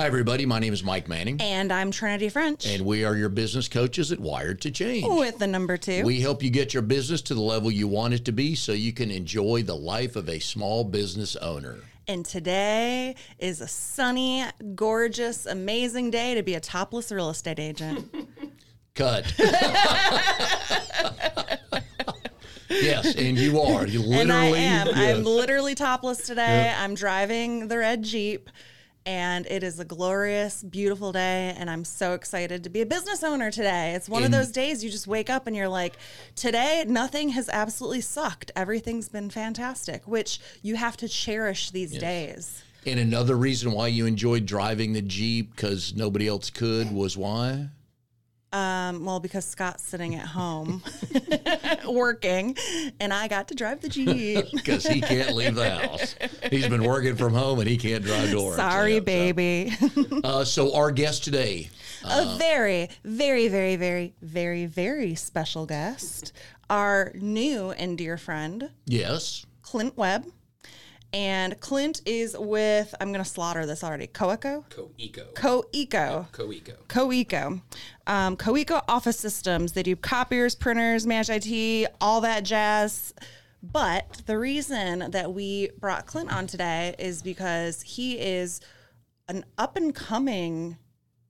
Hi, everybody. My name is Mike Manning, And I'm Trinity French and we are your business coaches at Wired to Change. with the number two. We help you get your business to the level you want it to be so you can enjoy the life of a small business owner. and today is a sunny, gorgeous, amazing day to be a topless real estate agent. Cut. yes, and you are. You literally. and I am. yes. I'm literally topless today. I'm driving the red Jeep. And it is a glorious, beautiful day. And I'm so excited to be a business owner today. It's one And- of those days you just wake up and you're like, today, nothing has absolutely sucked. Everything's been fantastic, which you have to cherish these days. And another reason why you enjoyed driving the Jeep because nobody else could was why? Um, well, because Scott's sitting at home working, and I got to drive the Jeep. Because he can't leave the house. He's been working from home and he can't drive doors. Sorry, Yeah, so- baby. Uh, so our guest today, a very, very, very, very, very, very special guest, our new and dear friend, yes, Clint Webb. And Clint is with, I'm going to slaughter this already, Coeco? Coeco. Coeco. Co-Eco. Co-eco. CoEco. Um, CoEco Office Systems. They do copiers, printers, managed IT, all that jazz. But the reason that we brought Clint on today is because he is an up and coming.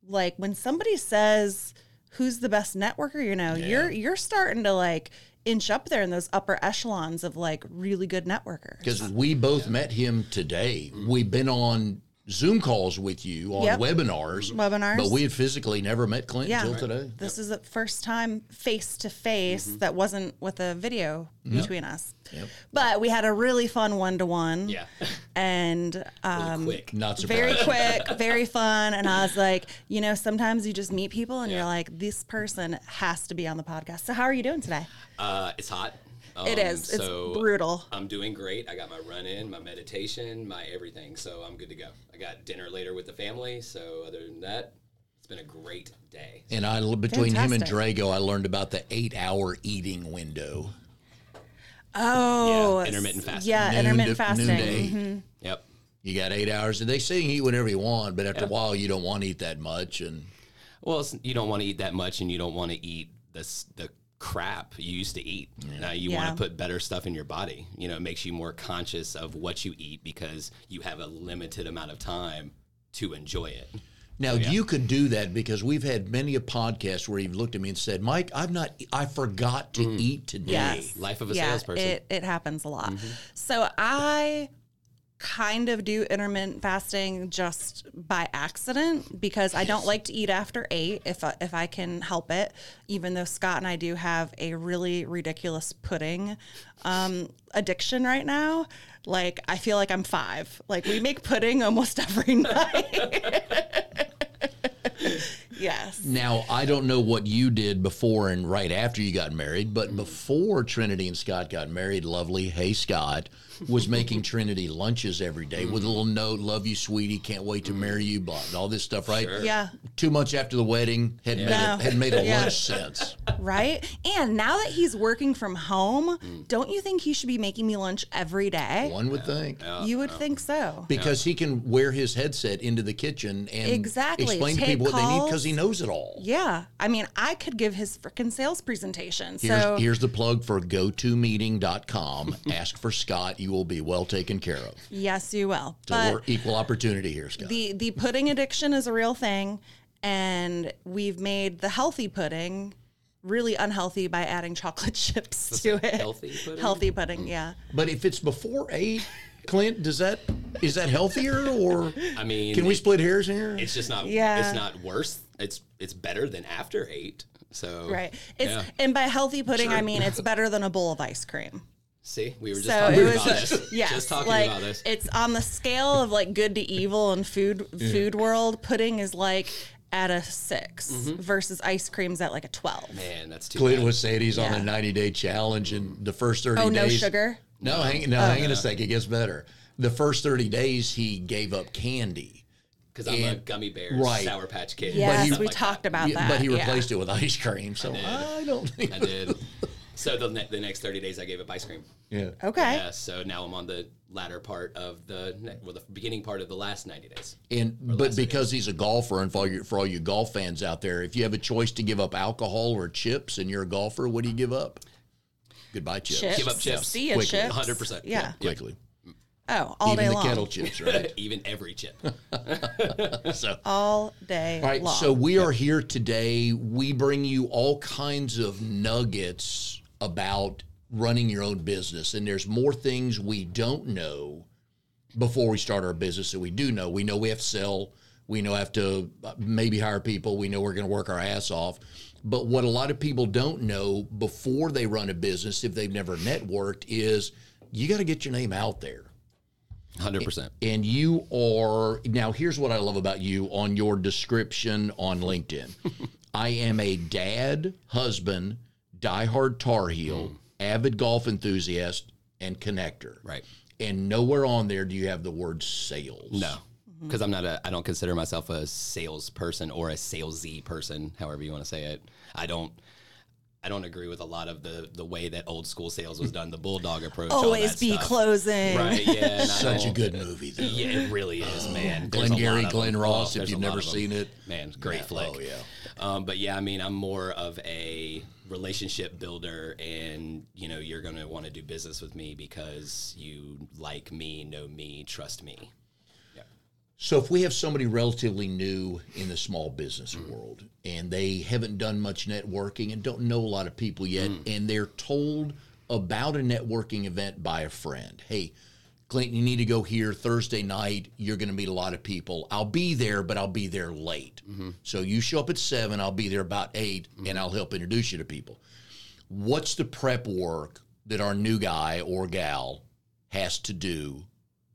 Like when somebody says who's the best networker, you know, you're you're starting to like inch up there in those upper echelons of like really good networkers. because we both met him today. We've been on Zoom calls with you on Yep. webinars, Webinars. but we had physically never met Clint Yeah. until today. This is the first time face to face that wasn't with a video between us. Yep. But we had a really fun one to one. Yeah. And um, Quick. Not very quick, very fun. And I was like, you know, sometimes you just meet people and you're like, this person has to be on the podcast. So, how are you doing today? Uh, it's hot. It Um, is. It's so brutal. I'm doing great. I got my run in, my meditation, my everything. So I'm good to go. I got dinner later with the family. So other than that, it's been a great day. And I, between him and Drago, I learned about the eight-hour eating window. Oh, Yeah, intermittent fasting. Yeah, Noon intermittent to- fasting. noonday. Mhm. Yep. You got eight hours, and they say you can eat whatever you want, but after a while, you don't want to eat that much. And Well, you don't want to eat that much, and you don't want to eat this the crap you used to eat. Now you Yeah. want to put better stuff in your body. You know, it makes you more conscious of what you eat because you have a limited amount of time to enjoy it. now you could do that because we've had many a podcast where you've looked at me and said, "Mike, I've not, I forgot to mm-hmm. eat today." Yes. Life of a yeah, salesperson. It, it happens a lot. Mm-hmm. So I kind of do intermittent fasting just by accident because I don't like to eat after eight if I, if I can help it. Even though Scott and I do have a really ridiculous pudding um, addiction right now. Like I feel like I'm five. Like we make pudding almost every night. yes. Now, I don't know what you did before and right after you got married, but before Trinity and Scott got married, lovely, hey, Scott, was making Trinity lunches every day with a little note, love you, sweetie, can't wait to marry you, blah, all this stuff, right? Sure. Yeah. Two months after the wedding, had, made, No. a, had made a Yeah. lunch sense. Right? And now that he's working from home, Mm. don't you think he should be making me lunch every day? One would think. you would think so. Because he can wear his headset into the kitchen and Exactly. explain to Take people what they need because he knows it all. Yeah. I mean, I could give his freaking sales presentation. Here's, So here's the plug for gotomeeting.com. Ask for Scott. You will be well taken care of. yes, you will. So But we're equal opportunity here, Scott. the the pudding addiction is a real thing and we've made the healthy pudding really unhealthy by adding chocolate chips to it. healthy pudding? Healthy pudding, yeah. But if it's before eight, Clint, does that is that healthier or I mean, can we split hairs here? It's just not. Yeah. It's not worse. It's it's better than after eight. So Right. It's yeah. and by healthy pudding I mean it's better than a bowl of ice cream. See, we were just So talking it was about this. yes, just talking like about this. it's on the scale of like good to evil and food food world. Pudding is like at a 6 Mm-hmm. versus ice cream's at like a twelve. Man, that's too. Clint bad. was saying he's on Yeah. a 90 day challenge and the first 30 Oh, no days. sugar. No, hang, no, hang on a second. It gets better. The first 30 days, he gave up candy. because I'm a gummy bear, right. sour patch kid. Yes, stuff we like talked that. about Yeah, that. but he yeah. replaced it with ice cream. So did. I, don't think. I did. So the, ne- the next 30 days, I gave up ice cream. Yeah. Okay. Yeah, so now I'm on the latter part of the, ne- well, the beginning part of the last 90 days. And but because he's a golfer, and for all you for all you golf fans out there, if you have a choice to give up alcohol or chips, and you're a golfer, what do you give up? Goodbye chips. Chips. Give up chips. See ya, Quickly. chips. 100%. Yeah. Quickly. Oh, all Even day the long. kettle chips, right? Even every chip. so. All day All right, long. so we are here today. We bring you all kinds of nuggets about running your own business, and there's more things we don't know before we start our business that we do know. We know we have to sell. We know we have to uh, maybe hire people. We know we're going to work our ass off. But what a lot of people don't know before they run a business, if they've never networked, is you got to get your name out there. 100%. And you are now. Here's what I love about you on your description on LinkedIn. I am a dad, husband, diehard Tar Heel, avid golf enthusiast, and connector. Right. And nowhere on there do you have the word sales. No. Because I'm not a, I don't consider myself a salesperson or a salesy person, however you want to say it. I don't, I don't agree with a lot of the the way that old school sales was done, the bulldog approach. Always be stuff. closing. Right. Yeah. Such a good movie, though. Yeah, it really is, man. There's a Glenn Gary, Glen them. Ross, Oh, if you've never seen it. man, great Yeah. flick. Oh, yeah. Um, but yeah, I mean, I'm more of a relationship builder, and you know, you're gonna want to do business with me because you like me, know me, trust me. So if we have somebody relatively new in the small business mm. world and they haven't done much networking and don't know a lot of people yet mm. and they're told about a networking event by a friend, hey, Clinton, you need to go here Thursday night. You're going to meet a lot of people. I'll be there, but I'll be there late. So you show up at seven, I'll be there about 8 and I'll help introduce you to people. What's the prep work that our new guy or gal has to do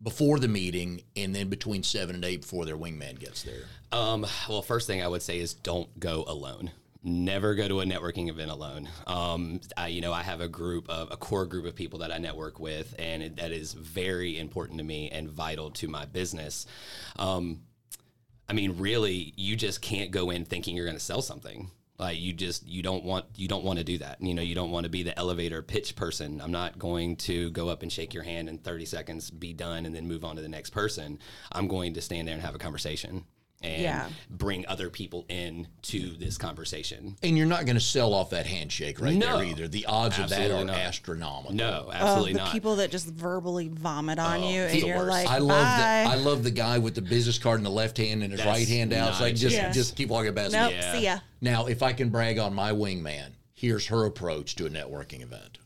before the meeting and then between seven and eight before their wingman gets there? Um, well, first thing I would say is don't go alone. Never go to a networking event alone. Um, I, you know, I have a group of a core group of people that I network with, and it, that is very important to me and vital to my business. Um, I mean, really, you just can't go in thinking you're going to sell something. Like you just you don't want you don't want to do that. You know, you don't want to be the elevator pitch person. I'm not going to go up and shake your hand in 30 seconds, be done, and then move on to the next person. I'm going to stand there and have a conversation and Yeah. bring other people in to this conversation. And you're not going to sell off that handshake right No. there either. The odds of that are not. astronomical. No, Oh, absolutely the not. people that just verbally vomit on oh, you, and you're worst. like, I love Bye. the I love the guy with the business card in the left hand and his That's right hand out. It's like nice. just Yeah. just keep walking past nope. Yeah. see ya. Now, if I can brag on my wingman, here's her approach to a networking event.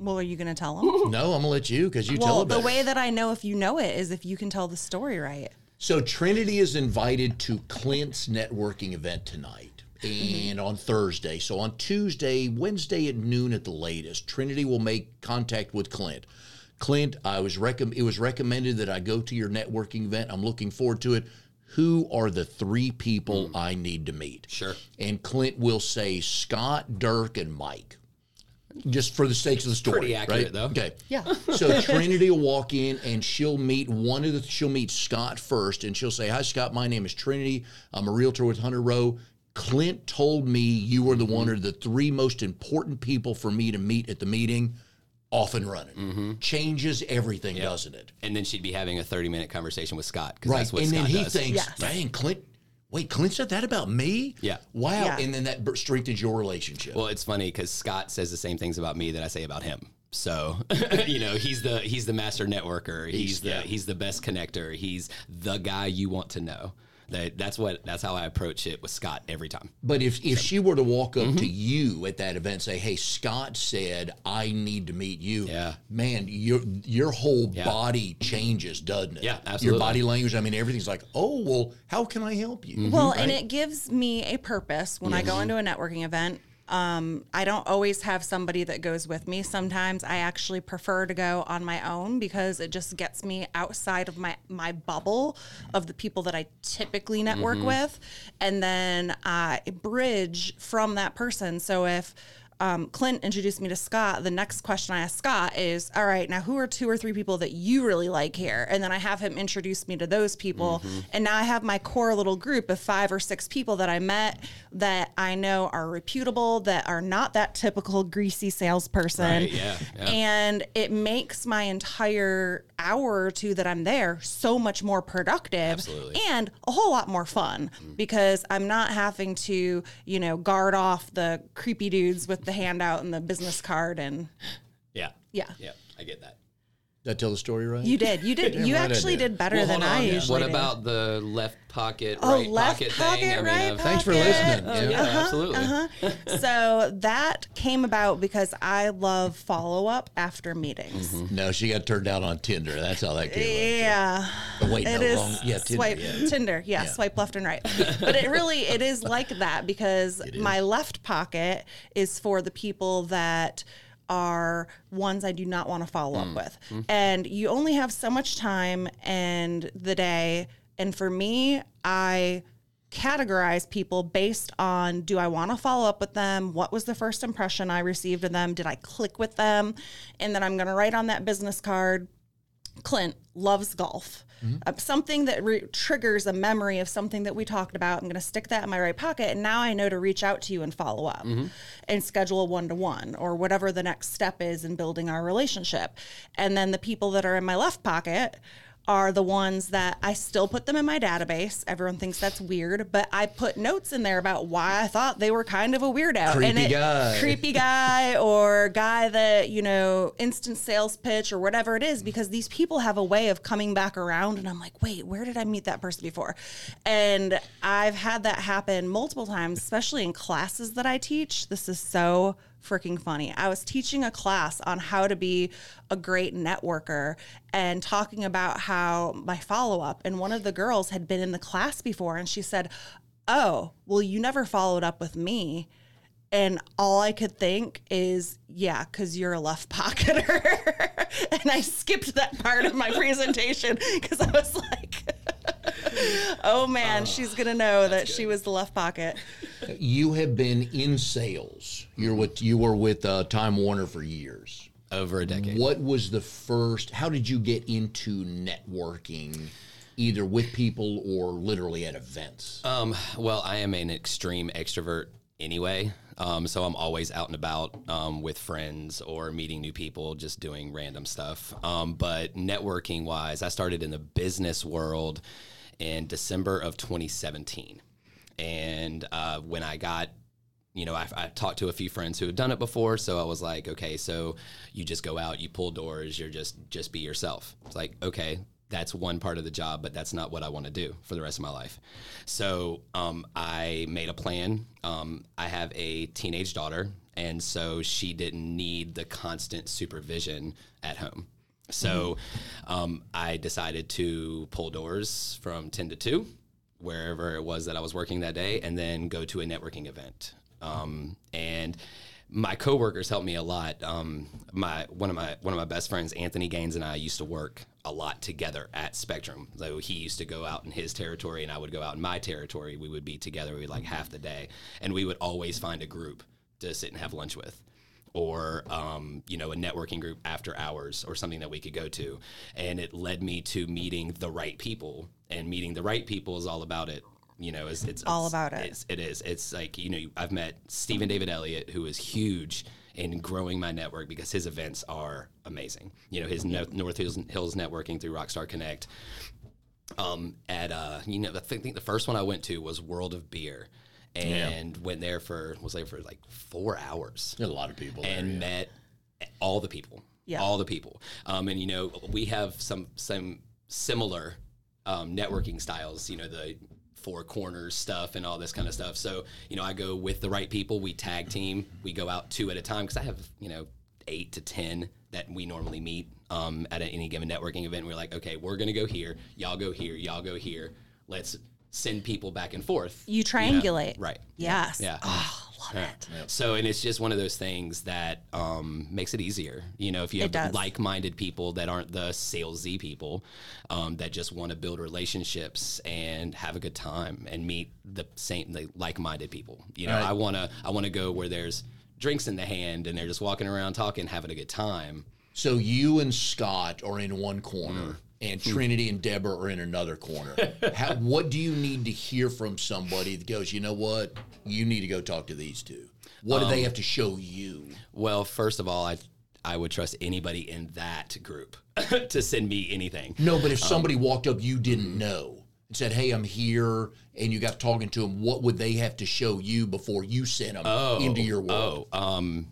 Well, are you going to tell them? No, I'm gonna let you because you tell well, it the better. way that I know if you know it is if you can tell the story right. So Trinity is invited to Clint's networking event tonight mm-hmm. and on Thursday. So on Tuesday, Wednesday at noon at the latest, Trinity will make contact with Clint. Clint, I was recomm- it was recommended that I go to your networking event. I'm looking forward to it. Who are the three people mm. I need to meet? Sure. And Clint will say Scott, Dirk, and Mike. Just for the sakes of the story. Pretty accurate, right? though. Okay. Yeah. So Trinity will walk in and she'll meet one of the she'll meet Scott first and she'll say, Hi Scott, my name is Trinity. I'm a realtor with Hunter Row. Clint told me you were the one of the three most important people for me to meet at the meeting. Off and running. Mm-hmm. Changes everything, doesn't it? and then she'd be having a 30 minute conversation with Scott because Right. that's what And then Scott he does. thinks, Yes. dang, Clint, wait, Clint said that about me? Yeah. Wow. Yeah. And then that b- strengthens your relationship. Well, it's funny because Scott says the same things about me that I say about him. So, you know, he's the he's the master networker. He's, He's- the yeah. he's the best connector. He's the guy you want to know. That that's what that's how I approach it with Scott every time. But if, if she were to walk up Mm-hmm. to you at that event, and say, "Hey, Scott said I need to meet you," Yeah. man, your your whole Yeah. body changes, doesn't it? Yeah, absolutely. Your body language. I mean, everything's like, "Oh, well, how can I help you?" Mm-hmm. Well, and it gives me a purpose when I go into a networking event. Um, I don't always have somebody that goes with me. Sometimes I actually prefer to go on my own because it just gets me outside of my my bubble of the people that I typically network with, and then I bridge from that person. So if um, Clint introduced me to Scott, the next question I ask Scott is, all right, now who are two or three people that you really like here? And then I have him introduce me to those people. Mm-hmm. And now I have my core little group of five or six people that I met that I know are reputable, that are not that typical greasy salesperson. Right, yeah, yeah. And it makes my entire hour or two that I'm there so much more productive Absolutely. and a whole lot more fun because I'm not having to, you know, guard off the creepy dudes with the handout and the business card and Yeah. Yeah. Yeah. I get that. Did I tell the story right? you did. You did. Damn you right I actually did. did, better Well, than hold I on. usually What do. about the left pocket, Oh, right left pocket, pocket, thing? I mean, right uh, Thanks for pocket. listening. Oh, Yeah. Uh-huh, yeah, absolutely. Uh-huh. So that came about because I love follow up after meetings. Mm-hmm. No, she got turned down on Tinder. That's how that came. Yeah. up. Wait, It no, is wrong. Yeah, Tinder. swipe yeah. Tinder, yeah, swipe left and right. But it really it is like that because my left pocket is for the people that are ones I do not want to follow Mm. up with. And you only have so much time and the day. And for me, I categorize people based on do I want to follow up with them? What was the first impression I received of them? Did I click with them? And then I'm going to write on that business card Clint loves golf. Uh, something that re- triggers a memory of something that we talked about. I'm going to stick that in my right pocket. And now I know to reach out to you and follow up and schedule a one to one or whatever the next step is in building our relationship. And then the people that are in my left pocket are the ones that I still put them in my database. Everyone thinks that's weird, but I put notes in there about why I thought they were kind of a weirdo. Creepy guy. Creepy guy or guy that, you know, instant sales pitch or whatever it is, because these people have a way of coming back around. And I'm like, wait, where did I meet that person before? And I've had that happen multiple times, especially in classes that I teach. This is so freaking funny. I was teaching a class on how to be a great networker and talking about how my follow up, and one of the girls had been in the class before, and she said, Oh, well, you never followed up with me. And all I could think is, yeah, because you're a left pocketer. and I skipped that part of my presentation because I was like, oh man, she's going to know that she was the left pocket. You have been in sales. You're with you were with uh, Time Warner for years. Over a decade. What was the first? How did you get into networking, either with people or literally at events? Um, well, I am an extreme extrovert anyway. Um, so I'm always out and about um, with friends or meeting new people, just doing random stuff. Um, but networking wise, I started in the business world in December of 2017. And uh, when I got you know, I, I talked to a few friends who had done it before, so I was like, okay, so you just go out, you pull doors, you're just just be yourself. It's like, okay, that's one part of the job, but that's not what I want to do for the rest of my life. So um, I made a plan. Um, I have a teenage daughter, and so she didn't need the constant supervision at home. So um, I decided to pull doors from 10 to 2, wherever it was that I was working that day, and then go to a networking event. Um, and my coworkers helped me a lot. Um, my one of my one of my best friends, Anthony Gaines, and I used to work a lot together at Spectrum. So he used to go out in his territory, and I would go out in my territory. We would be together, we like half the day, and we would always find a group to sit and have lunch with or um, you know a networking group after hours or something that we could go to. And it led me to meeting the right people. And meeting the right people is all about it. You know it's, it's All it's- about it. it's, it is. It's like you know i've met stephen david elliott who is huge in growing my network because his events are amazing. You know his no- north hills, hills networking through rockstar connect. Um, at uh, you know, I think, think the first one I went to was World of Beer, and went there for was there for like four hours, There's a lot of people there. and yeah. met all the people, Yeah. all the people. Um, and you know, we have some some similar um, networking styles. You know, the four corners stuff and all this kind of stuff. So you know, I go with the right people. We tag team. We go out two at a time because I have you know eight to ten that we normally meet um, at any given networking event. We're like, okay, we're gonna go here. Y'all go here. Y'all go here. Let's send people back and forth. You triangulate. Right. Yes. Yeah. Oh, love it. So, and it's just one of those things that um, makes it easier. You know, if you have like-minded people that aren't the salesy people um, that just want to build relationships and have a good time and meet the same, the like-minded people. You know, Right. I want to, I want to go where there's drinks in the hand and they're just walking around talking, having a good time. So you and Scott are in one Mm. And Trinity and Deborah are in another corner. How, what do you need to hear from somebody that goes, you know what, you need to go talk to these two? What do Um, they have to show you? Well, first of all, I I would trust anybody in that group to send me anything. No, but if um, somebody walked up you didn't know and said, "Hey, I'm here," and you got talking to them, what would they have to show you before you sent them into your world? Oh, um,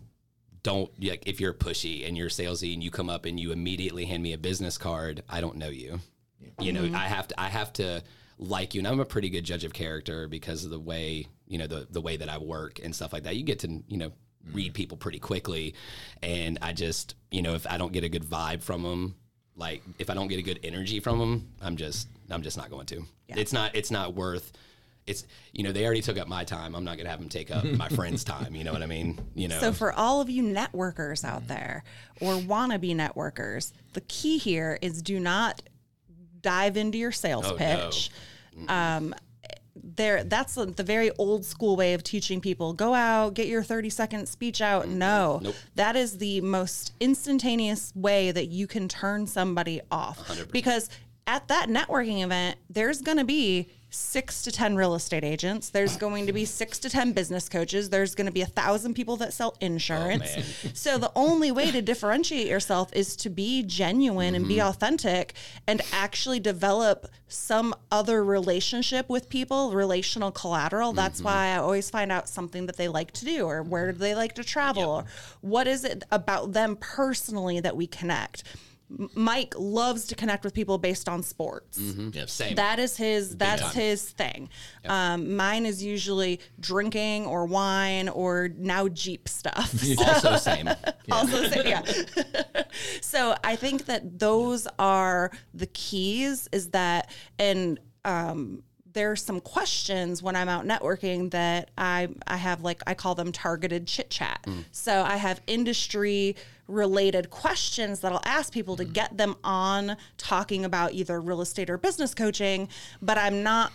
don't like if you're pushy and you're salesy and you come up and you immediately hand me a business card. I don't know you. You know, mm-hmm. I have to. I have to like you, and I'm a pretty good judge of character because of the way you know the the way that I work and stuff like that. You get to you know mm-hmm. read people pretty quickly, and I just you know if I don't get a good vibe from them. Like if I don't get a good energy from them, I'm just I'm just not going to. It's not it's not worth it's you know they already took up my time. I'm not gonna have them take up my friend's time. You know what I mean? You know. So, for all of you networkers out there or wannabe networkers, the key here is do not dive into your sales Oh, no. pitch. Um, there, that's the the very old school way of teaching people. Go out, get your thirty second speech out. No, Nope. that is the most instantaneous way that you can turn somebody off. Because at that networking event, there's going to be six to 10 real estate agents. There's going to be six to 10 business coaches. There's going to be a thousand people that sell insurance. Oh, man. so the only way to differentiate yourself is to be genuine and be mm-hmm. authentic and actually develop some other relationship with people, relational collateral. That's mm-hmm. why I always find out something that they like to do or where do they like to travel or what is it about them personally that we connect. Mike loves to connect with people based on sports. Yes. Same. That is his. That's time. his thing. Um, mine is usually drinking or wine or now Jeep stuff. also same. also, say- yeah. so I think that those are the keys. Is that and um, there's some questions when I'm out networking that I I have like I call them targeted chit chat. Hmm. So I have industry related questions that I'll ask people to hmm. get them on talking about either real estate or business coaching, but I'm not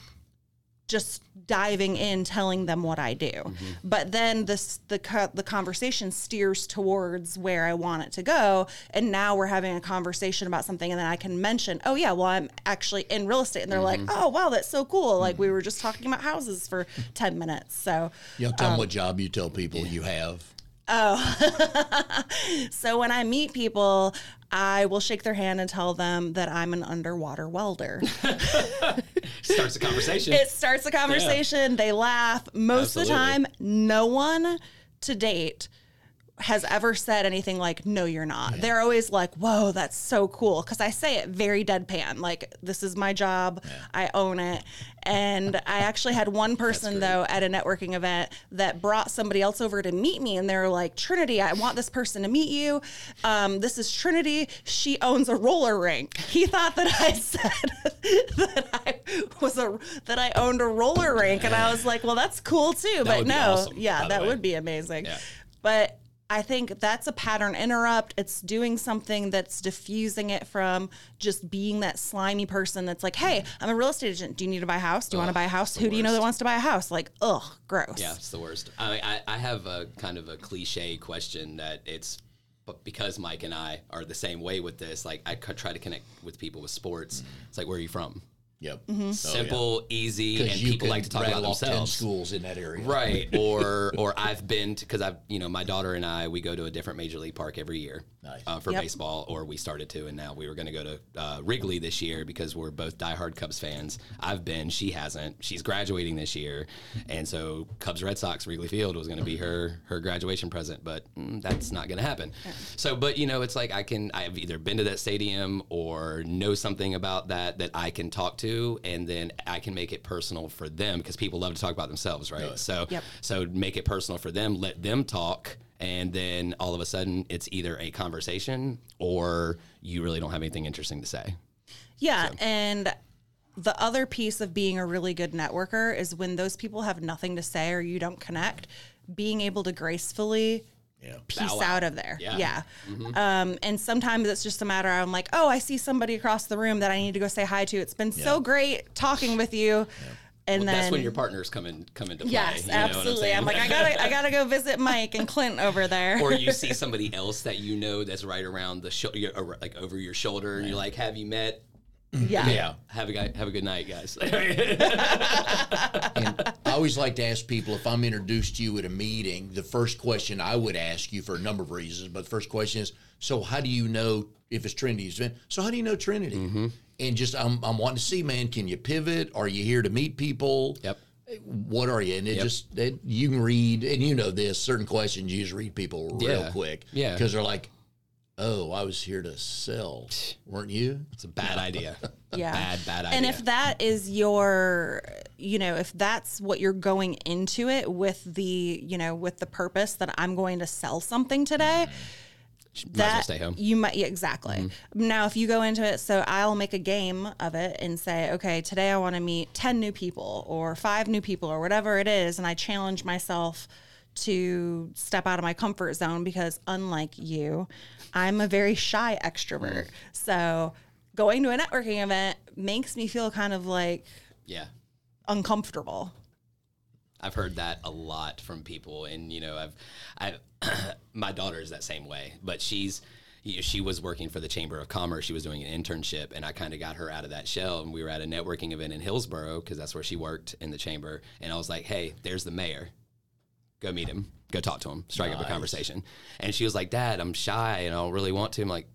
just diving in telling them what I do. Mm-hmm. But then this the co- the conversation steers towards where I want it to go and now we're having a conversation about something and then I can mention, "Oh yeah, well I'm actually in real estate." And they're like, mm-hmm. "Oh, wow, that's so cool. Like we mm-hmm. were just talking about houses for 10 minutes." So You tell Um, them what job you tell people you have. Oh. so when I meet people, I will shake their hand and tell them that I'm an underwater welder. Starts a conversation. it starts a conversation. They laugh. Most of the time, no one to date has ever said anything like, no, you're not. They're always like, whoa, that's so cool. Cause I say it very deadpan. Like, this is my job. I own it. And I actually had one person, though, at a networking event that brought somebody else over to meet me. And they're like, Trinity, I want this person to meet you. Um, this is Trinity. She owns a roller rink. He thought that I said that I was a, that I owned a roller rink. And I was like, well, that's cool too. but no, awesome, yeah, that way. would be amazing. Yeah. But I think that's a pattern interrupt. It's doing something that's diffusing it from just being that slimy person that's like, hey, I'm a real estate agent. Do you need to buy a house? Do you want to buy a house? Who do you know that wants to buy a house? Like, ugh, gross. Yeah, it's the worst. I, I I have a kind of a cliche question that it's but because Mike and I are the same way with this. Like I try to connect with people with sports. Mm-hmm. It's like where are you from? Yep. Mm-hmm. Oh, Simple, easy, and you people like to talk about rattle 10 themselves. schools in that area. Right. Or or I've been to because I've you know my daughter and I we go to a different major league park every year Nice. uh, for Yep. baseball, or we started to, and now we were going to go to uh, Wrigley this year because we're both diehard Cubs fans. I've been, she hasn't. She's graduating this year, and so Cubs Red Sox Wrigley Field was going to be her her graduation present, but mm, that's not going to happen. So, but you know, it's like I can I've either been to that stadium or know something about that that I can talk to, and then I can make it personal for them because people love to talk about themselves, right? So, Yep. so make it personal for them, let them talk, and then all of a sudden it's either a conversation or you really don't have anything interesting to say. Yeah, and the other piece of being a really good networker is when those people have nothing to say or you don't connect, being able to gracefully Yeah. piece out. out of there. Yeah. Yeah. Um, and sometimes it's just a matter of I'm like, oh, I see somebody across the room that I need to go say hi to. It's been so great talking with you. and then That's when your partners come in come into play. yes, you know I'm absolutely. I'm like, I gotta, I gotta go visit Mike and Clint over there. or you see somebody else that you know that's right around the shoulder, like over your shoulder, and you're like, "Have you met?" Yeah. Yeah. Have a guy, have a good night, guys. And I always like to ask people if I'm introduced to you at a meeting, the first question I would ask you for a number of reasons, but the first question is, so how do you know if it's Trinity's event? So how do you know Trinity? Mm-hmm. And just I'm I'm wanting to see, man, can you pivot? Are you here to meet people? Yep. What are you? And it Yep. just it, you can read, and you know this. Certain questions you just read people real Yeah. quick, Yeah. because they're like, "Oh, I was here to sell, weren't you?" It's a bad idea. A Yeah. Bad, bad idea. And if that is your, you know, if that's what you're going into it with the, you know, with the purpose that I'm going to sell something today, mm-hmm. Might as well that stay home. you might yeah, exactly. Mm-hmm. Now, if you go into it, so I'll make a game of it and say, okay, today I want to meet ten new people or five new people or whatever it is, and I challenge myself to step out of my comfort zone because unlike you, I'm a very shy extrovert. Mm. So going to a networking event makes me feel kind of like yeah. uncomfortable. I've heard that a lot from people, and you know, I've, I, my daughter is that same way, but she's, you know, she was working for the Chamber of Commerce. She was doing an internship, and I kind of got her out of that shell. And we were at a networking event in Hillsborough because that's where she worked in the chamber. And I was like, "Hey, there's the mayor. Go meet him. Go talk to him. Strike up a conversation." And she was like, "Dad, I'm shy and I don't really want to." I'm like,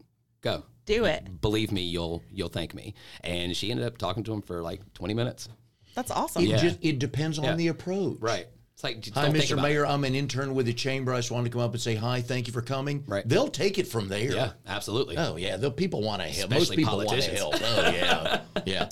"Go." Do it. Believe me, you'll you'll thank me. And she ended up talking to him for like 20 minutes. That's awesome. It Yeah. just it depends on Yeah. the approach, Right. It's like, just Hi, don't think Mr. about it. Mayor. I'm an intern with the chamber. I just wanted to come up and say hi. Thank you for coming. Right. They'll take it from there. Yeah, absolutely. Oh yeah. The people want to help. Most Especially people want to politicians. help. Oh yeah. yeah.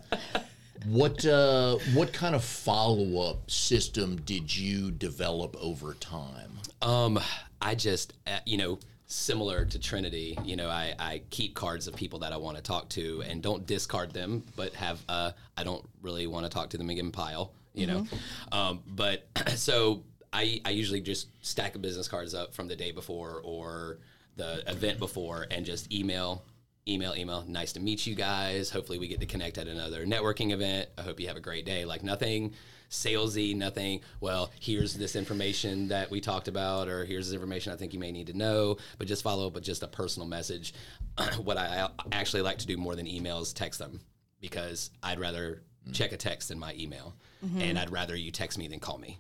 What uh, what kind of follow up system did you develop over time? Um, I just, uh, you know, similar to Trinity, you know, I, I keep cards of people that I want to talk to and don't discard them, but have, uh, I don't really want to talk to them and give them pile, you know. Um, but so I, I usually just stack of business cards up from the day before or the event before and just email email, email. Nice to meet you guys. Hopefully, we get to connect at another networking event. I hope you have a great day. Like nothing salesy, nothing. Well, here's this information that we talked about, or here's this information I think you may need to know. But just follow up with just a personal message. what I I actually like to do more than emails, text them because I'd rather check a text than my email, mm-hmm. and I'd rather you text me than call me.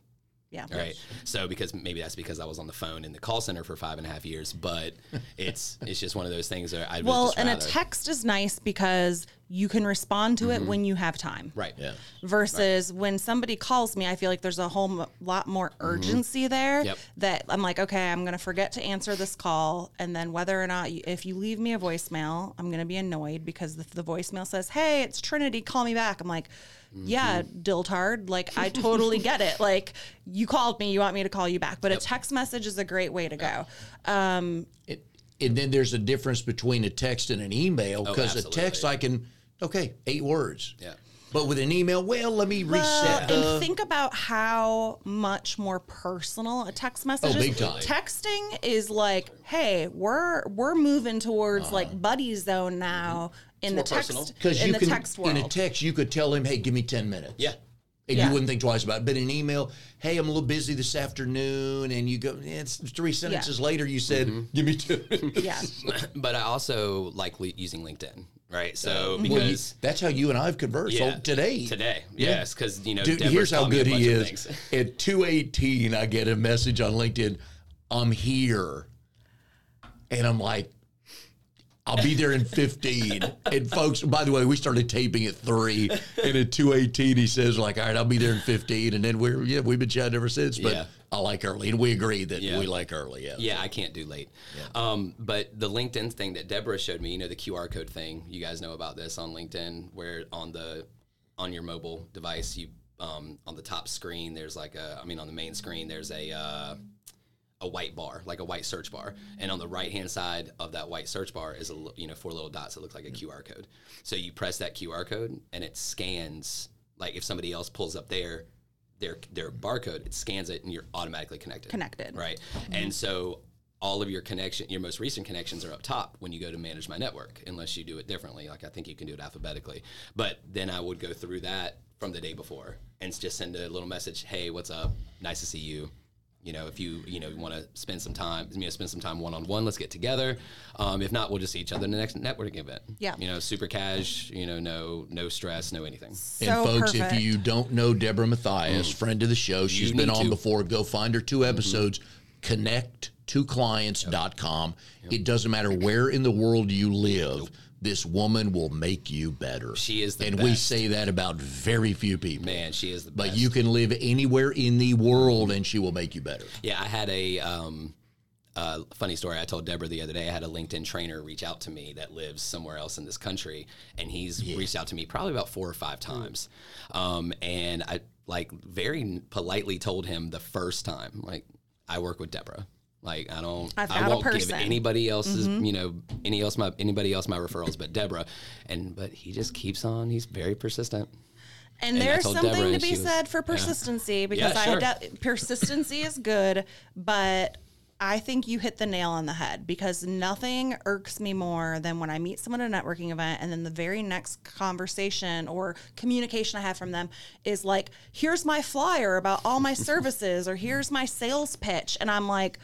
Yeah. Right. So because maybe that's because I was on the phone in the call center for five and a half years, but it's it's just one of those things that I would Well, just and a text is nice because you can respond to it mm-hmm. when you have time. right. Yeah. Versus when somebody calls me, I feel like there's a whole m- lot more mm-hmm. urgency there Yep. that I'm like, okay, I'm going to forget to answer this call. And then whether or not, you, if you leave me a voicemail, I'm going to be annoyed because the, the voicemail says, hey, it's Trinity, call me back. I'm like, yeah, Diltard, like I totally get it. Like you called me, you want me to call you back. But a text message is a great way to go. Um, It, and then there's a difference between a text and an email because a text I can okay eight words. Yeah. But with an email, well, let me reset the. and think about how much more personal a text message Oh, is. time. Texting is like, hey, we're we're moving towards like buddy zone now in the more personal. text Because in you the can text in a text you could tell him, "Hey, give me ten minutes." Yeah. And Yeah. you wouldn't think twice about it. But in an email, hey, I'm a little busy this afternoon, and you go, yeah, it's three sentences later, you said, Mm-hmm. give me two minutes. yeah, But I also like le- using LinkedIn, right? So Well, you- because that's how you and I've conversed yeah, so today. today, yes, because you know, Dude, Deborah's here's how taught me a good he is. At 218, I get a message on LinkedIn, I'm here. And I'm like, I'll be there in 15. and folks, by the way, we started taping at three. And at 218, he says, like, all right, I'll be there in 15. And then we're, yeah, we've been chatting ever since. But Yeah. I like early. And we agree that Yeah. we like early. Yeah. Yeah, I can't do late. Um, but the LinkedIn thing that Deborah showed me, you know, the QR code thing. You guys know about this on LinkedIn, where on the on your mobile device, you um, on the top screen, there's like a, I mean, on the main screen, there's a uh, a white bar, like a white search bar, and on the right hand side of that white search bar is a you know four little dots that look like a mm-hmm. QR code. So you press that QR code, and it scans. Like if somebody else pulls up their their their barcode, it scans it, and you're automatically connected. Connected. Right. Mm-hmm. And so all of your connection, your most recent connections are up top when you go to manage my network, unless you do it differently. Like I think you can do it alphabetically. But then I would go through that from the day before and just send a little message. Hey, what's up? Nice to see you. You know, if you you know want to spend some time, you know, spend some time one on one. Let's get together. Um, if not, we'll just see each other in the next networking event. Yeah. You know, super cash. You know, no no stress, no anything. So and folks, perfect. if you don't know Deborah Matthias, friend of the show, she's been on to. before. Go find her 2 episodes. Connect to clients.com. It doesn't matter where in the world you live. This woman will make you better. She is the and we say that about very few people. Man, she is the best. But you can live anywhere in the world and she will make you better. Yeah, I had a um, uh, funny story. I told Deborah the other day. I had a LinkedIn trainer reach out to me that lives somewhere else in this country, and he's reached out to me probably about four or five times. Um, and I like very politely told him the first time, like, I work with Deborah. Like I don't, I've I will not give anybody else's, mm-hmm. you know, any else my anybody else my referrals, but Deborah. And but he just keeps on. He's very persistent. And And there's something Deborah, to be was- said for persistency because Yeah, I sure. had de- persistency is good, but I think you hit the nail on the head because nothing irks me more than when I meet someone at a networking event and then the very next conversation or communication I have from them is like, here's my flyer about all my services or here's my sales pitch. And I'm like,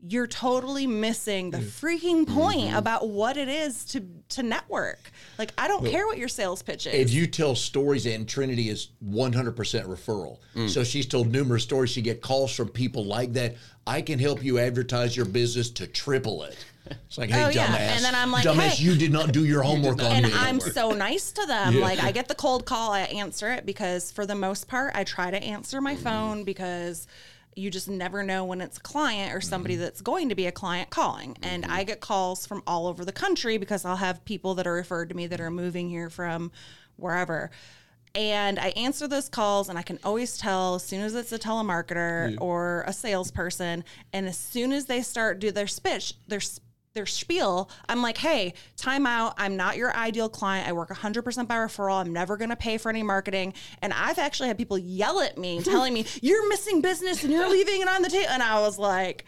you're totally missing the mm. freaking point mm-hmm. about what it is to to network. Like I don't care what your sales pitch is. If you tell stories, and Trinity is 100% referral. Mm. So she's told numerous stories. She get calls from people like that. I can help you advertise your business to triple it. It's like, hey, Oh, dumbass. yeah. And then I'm like, dumbass, hey. you did not do your homework on and me. I'm so nice to them. Like I get the cold call, I answer it because for the most part, I try to answer my mm-hmm. phone because you just never know when it's a client or somebody mm-hmm. that's going to be a client calling. And mm-hmm. I get calls from all over the country because I'll have people that are referred to me that are mm-hmm. moving here from wherever. And I answer those calls, and I can always tell as soon as it's a telemarketer or a salesperson, and as soon as they start do their speech, their s- their spiel, I'm like, hey, time out. I'm not your ideal client. I work 100% by referral. I'm never going to pay for any marketing. And I've actually had people yell at me, telling me, you're missing business and you're leaving it on the table. And I was like,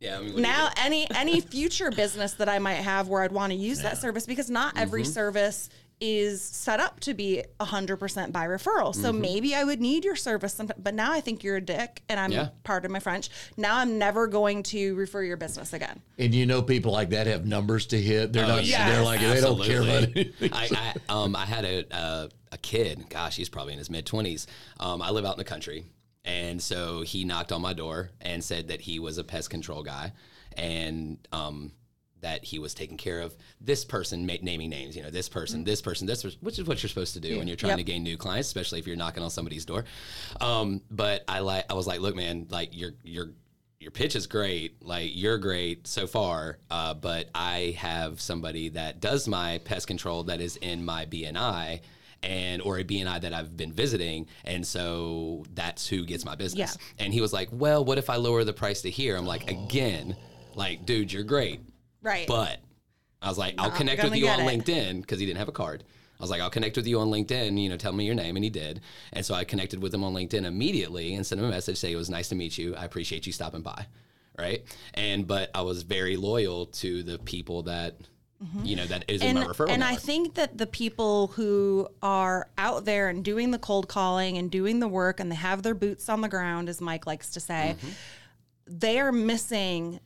Yeah. I mean, what do you now any any future business that I might have where I'd want to use that service because not every Mm-hmm. service is set up to be 100% by referral. So Mm-hmm. maybe I would need your service sometime, but now I think you're a dick and I'm Yeah. part of my French. Now I'm never going to refer your business again. and you know, people like that have numbers to hit. They're Oh, not. yes, they're like they don't care about absolutely. anything. I, I, um, I had a, a, a kid, gosh, he's probably in his mid 20s. Um, I live out in the country. And so he knocked on my door and said that he was a pest control guy and um, that he was taking care of this person, ma- naming names, you know, this person, this person, this person, which is what you're supposed to do when you're trying Yep. to gain new clients, especially if you're knocking on somebody's door. Um, but I like, I was like, look, man, like you're, you're, your pitch is great. Like you're great so far, uh, but I have somebody that does my pest control that is in my BNI and or a BNI that I've been visiting, and so that's who gets my business. Yeah. And he was like, "Well, what if I lower the price to here?" I'm like, "Again, like, dude, you're great, Right. but I was like, I'll Not connect with gonna you on it. LinkedIn because he didn't have a card. I was like, I'll connect with you on LinkedIn, you know, tell me your name. And he did. And so I connected with him on LinkedIn immediately and sent him a message, saying it was nice to meet you. I appreciate you stopping by. Right. And, but I was very loyal to the people that, you know, that is in my referral. and I network. think that the people who are out there and doing the cold calling and doing the work and they have their boots on the ground, as Mike likes to say, Mm-hmm. they are missing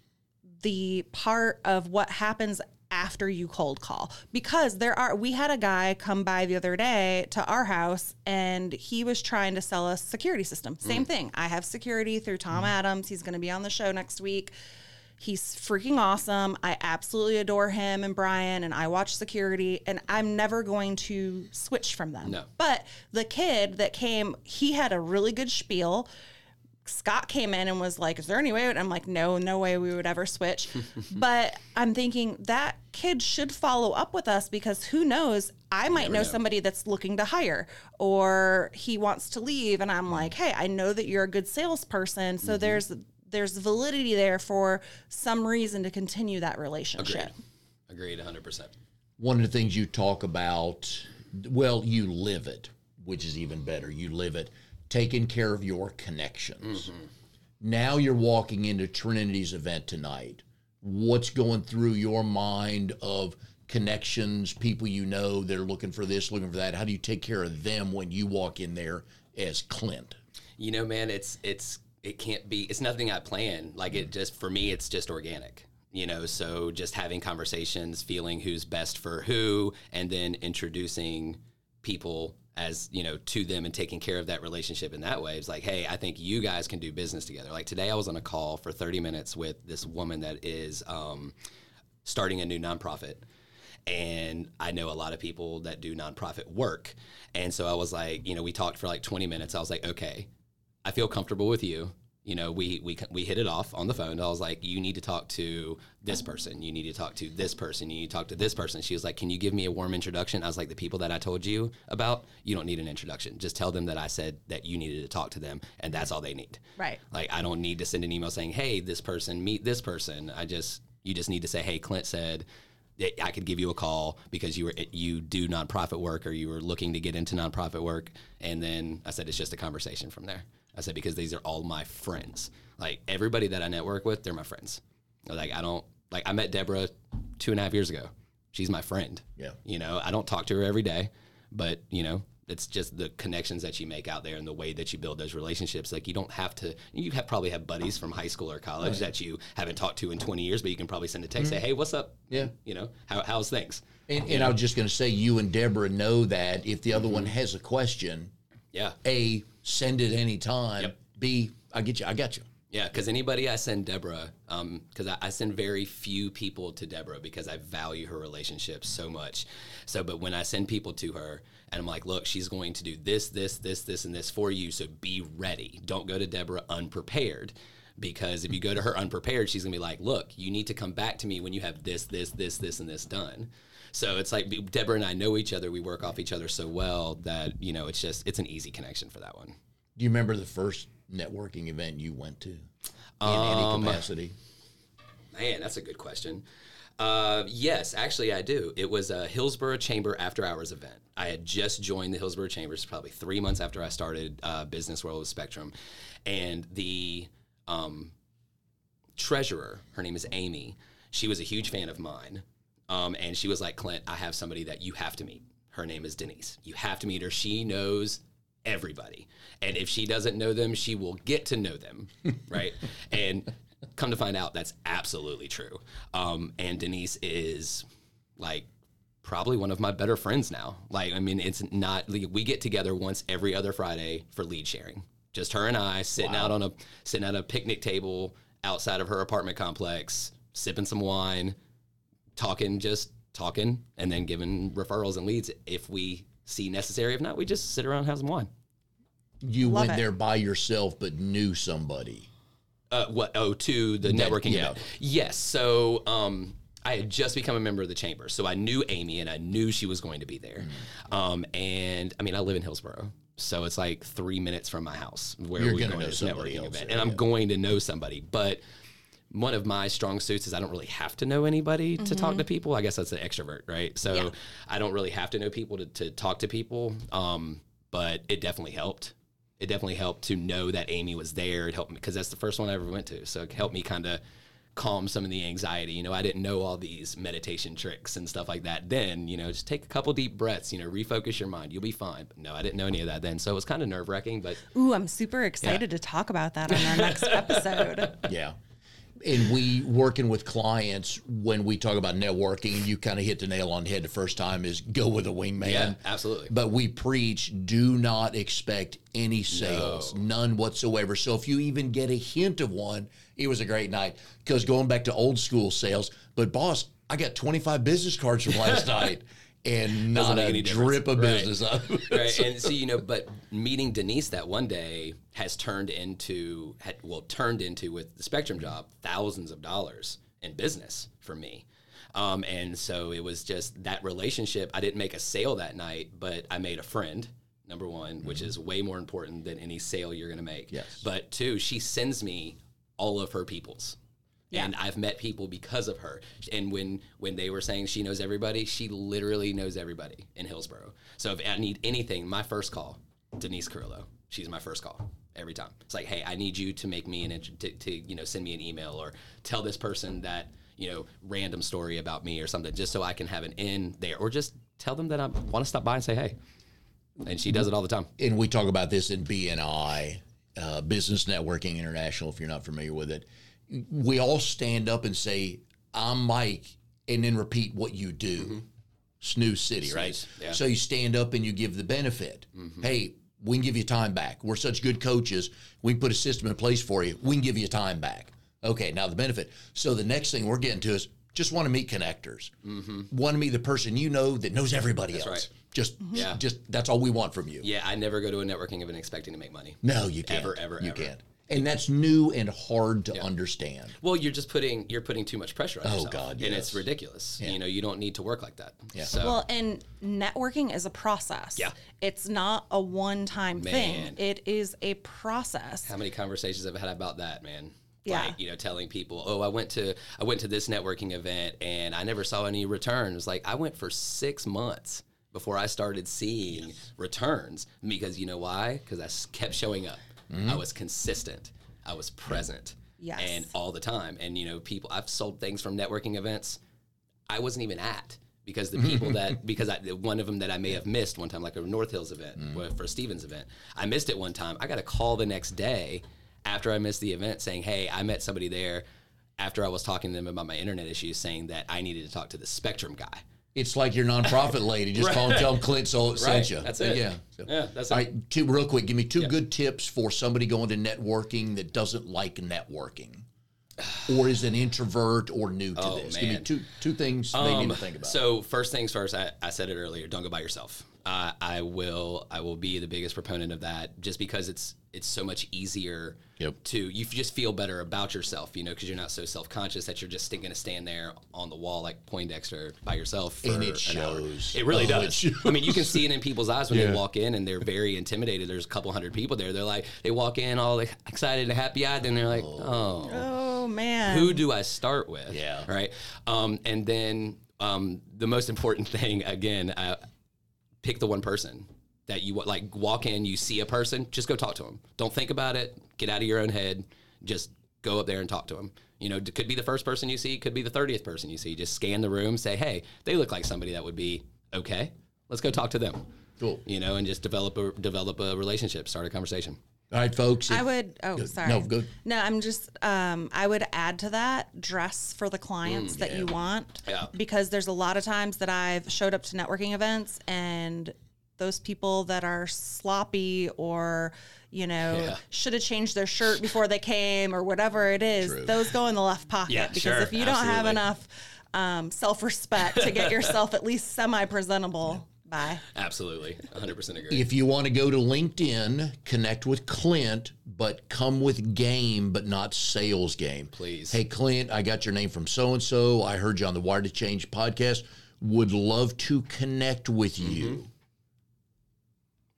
the part of what happens after you cold call because there are we had a guy come by the other day to our house and he was trying to sell us security system Mm. same thing i have security through tom adams he's going to be on the show next week He's freaking awesome. I absolutely adore him and Brian, and I watch security, and I'm never going to switch from them. No. But the kid that came, he had a really good spiel. Scott came in and was like, Is there any way? And I'm like, No, no way we would ever switch. but I'm thinking that kid should follow up with us because who knows? I might know, know. somebody that's looking to hire or he wants to leave. And I'm mm-hmm. like, Hey, I know that you're a good salesperson. So mm-hmm. there's, there's validity there for some reason to continue that relationship. Agreed. Agreed 100%. one of the things you talk about, well, you live it, which is even better. You live it, taking care of your connections. Mm-hmm. Now you're walking into Trinity's event tonight. What's going through your mind of connections, people you know that are looking for this, looking for that? How do you take care of them when you walk in there as Clint? You know, man, it's it's it can't be. It's nothing I plan. Like it mm. just for me, it's just organic. You know, so just having conversations, feeling who's best for who, and then introducing people as you know to them and taking care of that relationship in that way it's like hey i think you guys can do business together like today i was on a call for 30 minutes with this woman that is um, starting a new nonprofit and I know a lot of people that do nonprofit work. And so I was like, you know, we talked for like 20 minutes. I was like, okay, I feel comfortable with you. You know, we we we hit it off on the phone. I was like, you need to talk to this person. You need to talk to this person. You need to talk to this person. She was like, can you give me a warm introduction? I was like, the people that I told you about, you don't need an introduction. Just tell them that I said that you needed to talk to them, and that's all they need. Right. Like I don't need to send an email saying, hey, this person, meet this person. I just you just need to say, hey, Clint said that I could give you a call because you were you do nonprofit work or you were looking to get into nonprofit work, and then I said it's just a conversation from there. I said because these are all my friends. Like everybody that I network with, they're my friends. Like I don't like I met Deborah two and a half years ago. She's my friend. Yeah. You know, I don't talk to her every day, but you know, it's just the connections that you make out there and the way that you build those relationships. Like you don't have to. You have probably have buddies from high school or college right. that you haven't talked to in 20 years, but you can probably send a text, mm-hmm. say, "Hey, what's up? Yeah, you know, how, how's things?" And, and I was just going to say, you and Deborah know that if the other mm-hmm. one has a question, yeah, a send it anytime. Yep. B, I get you. I got you. Yeah, because anybody I send Deborah, because um, I, I, send very few people to Deborah because I value her relationship so much. So, but when I send people to her, and I'm like, look, she's going to do this, this, this, this, and this for you. So be ready. Don't go to Deborah unprepared. Because if you go to her unprepared, she's gonna be like, look, you need to come back to me when you have this, this, this, this, and this done. So it's like Deborah and I know each other. We work off each other so well that, you know, it's just, it's an easy connection for that one. Do you remember the first networking event you went to in um, any capacity? Man, that's a good question. Uh, yes, actually, I do. It was a Hillsborough Chamber after hours event. I had just joined the Hillsborough Chambers probably three months after I started uh, Business World with Spectrum. And the um, treasurer, her name is Amy, she was a huge fan of mine. Um, and she was like, Clint, I have somebody that you have to meet. Her name is Denise. You have to meet her. She knows everybody. And if she doesn't know them, she will get to know them. right. And come to find out, that's absolutely true. Um, and Denise is like probably one of my better friends now. Like, I mean, it's not, we get together once every other Friday for lead sharing. Just her and I sitting wow. out on a, sitting at a picnic table outside of her apartment complex, sipping some wine, talking, just talking, and then giving referrals and leads if we see necessary. If not, we just sit around and have some wine. You Love went it. there by yourself, but knew somebody. Uh, what? Oh, to the networking yeah. event. Yes. So um, I had just become a member of the chamber, so I knew Amy and I knew she was going to be there. Mm. Um, and I mean, I live in Hillsborough, so it's like three minutes from my house where You're we're going to this networking event, there, and I'm going to know somebody, but one of my strong suits is I don't really have to know anybody mm-hmm. to talk to mm-hmm. people. I guess that's an extrovert, right? So yeah. I don't really have to know people to, to talk to people. Um, but it definitely helped it definitely helped to know that Amy was there. It helped me because that's the first one I ever went to. So it helped me kind of calm some of the anxiety. You know, I didn't know all these meditation tricks and stuff like that then. You know, just take a couple deep breaths, you know, refocus your mind. You'll be fine. But no, I didn't know any of that then. So it was kind of nerve wracking. But Ooh, I'm super excited yeah. to talk about that on our next episode. Yeah and we working with clients when we talk about networking you kind of hit the nail on the head. The first time is go with a wingman. Yeah absolutely. But we preach do not expect any sales no. none whatsoever. So if you even get a hint of one it was a great night. Because going back to old school sales but boss i got 25 business cards from last night and not a drip of business. Right. right. And so, you know, but meeting Denise that one day has turned into, had, well, turned into with the Spectrum job, thousands of dollars in business for me. Um, and so it was just that relationship. I didn't make a sale that night, but I made a friend number one, mm-hmm. which is way more important than any sale you're going to make. Yes. But two, she sends me all of her people's. Yeah. And I've met people because of her. And when when they were saying she knows everybody, she literally knows everybody in Hillsborough. So if I need anything, my first call, Denise Carrillo. She's my first call every time. It's like, hey, I need you to make me an to, to you know send me an email or tell this person that you know, random story about me or something, just so I can have an in there, or just tell them that I want to stop by and say hey. And she does it all the time. and we talk about this in BNI, uh, Business Networking International. If you're not familiar with it, we all stand up and say, "I'm Mike," and then repeat what you do. Mm-hmm. Snooze City, right? Yeah. So you stand up and you give the benefit. Mm-hmm. Hey, we can give you time back. We're such good coaches. We can put a system in place for you. We can give you time back. Okay, now the benefit. So the next thing we're getting to is just want to meet connectors. Mm-hmm. Want to meet the person you know that knows everybody else. right. Just, Yeah. just that's all we want from you. Yeah, I never go to a networking event expecting to make money. No, you can't. Ever, ever, you ever. can't. And that's new and hard to understand. Well, you're just putting you're putting too much pressure on Oh, yourself, God, and it's ridiculous. You know, you don't need to work like that. Yeah. So Well, and networking is a process. Yeah. It's not a one time thing. It is a process. how many conversations have I've had about that, man? Yeah. Like, you know, telling people, "Oh, I went to I went to this networking event and I never saw any returns." Like, I went for 6 months before I started seeing returns because you know why? Cuz i kept showing up. Mm-hmm. I was consistent. I was present. Yes. And all the time. And you know, people I've sold things from networking events I wasn't even at because the people mm-hmm. that because I one of them that I may have missed one time, like a North Hills event mm-hmm. or for a Stevens event, I missed it one time. I got a call the next day after I missed the event saying, "Hey, I met somebody there." After I was talking to them about my internet issues, saying that I needed to talk to the Spectrum guy. It's like your nonprofit lady. Just call and tell them Clint so, sent Right, you. that's uh, it. Yeah. So- Yeah, that's it. right, two real quick. Give me two good tips for somebody going to networking that doesn't like networking, or is an introvert or new to Oh, this. Give me two two things they need to um, think about. So first things first, I, I said it earlier. Don't go by yourself. Uh, I will. I will be the biggest proponent of that, just because it's it's so much easier Yep. to you just feel better about yourself, you know, because you're not so self conscious that you're just going to stand there on the wall like Poindexter by yourself. For And it an hour. shows. It really Oh, it does. shows. I mean, you can see it in people's eyes when Yeah. they walk in and they're very intimidated. There's a couple hundred people there. They're like, they walk in all excited and happy eyed, and they're like, oh oh man. who do I start with? Yeah. Right. Um, and then um, the most important thing, again, uh, pick the one person that you like. Walk in, you see a person, just go talk to them. Don't think about it. Get out of your own head. Just go up there and talk to them. You know, it could be the first person you see, could be the thirtieth person you see. Just scan the room, say, "Hey, they look like somebody that would be okay. Let's go talk to them." Cool. You know, and just develop a develop a relationship, start a conversation. All right, folks. I would. Oh, sorry. No, good. No, I'm just. Um, I would add to that dress for the clients that you want. Yeah. Because there's a lot of times that I've showed up to networking events and those people that are sloppy or you know Yeah. should have changed their shirt before they came or whatever it is True. those go in the left pocket Yeah, because sure, if you don't have enough um, self-respect to get yourself at least semi-presentable bye Absolutely, 100 percent agree. If you want to go to LinkedIn, connect with Clint, but come with game, but not sales game. Please. Hey, Clint, I got your name from so and so. I heard you on the Wired to Change podcast. Would love to connect with you. Mm-hmm.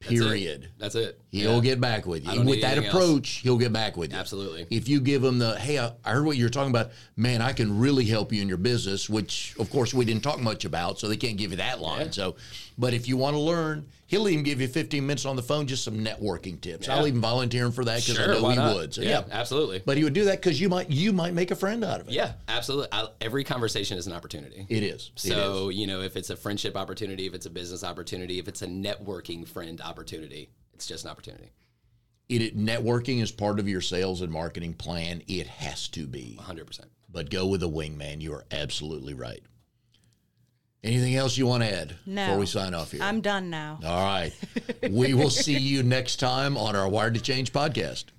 That's it. Period. That's it. He'll Yeah. get back with you. With that anything else. approach, he'll get back with you. Absolutely. If you give him the, hey, I, I heard what you're talking about, man, I can really help you in your business, which of course we didn't talk much about, so they can't give you that line. So, but if you want to learn, he'll even give you 15 minutes on the phone, just some networking tips. I'll even volunteer him for that because I Sure, know why he not? would. So yeah, yeah. absolutely. But he would do that because you might you might make a friend out of it. yeah, absolutely. I, every conversation is an opportunity. It is. It is. so you know, if it's a friendship opportunity, if it's a business opportunity, if it's a networking friend opportunity, it's just an opportunity. it, networking is part of your sales and marketing plan. It has to be. 100. percent But go with a wingman. You are absolutely right. Anything else you want to add No. before we sign off here? i'm done now All right. we will see you next time on our Wired to Change podcast.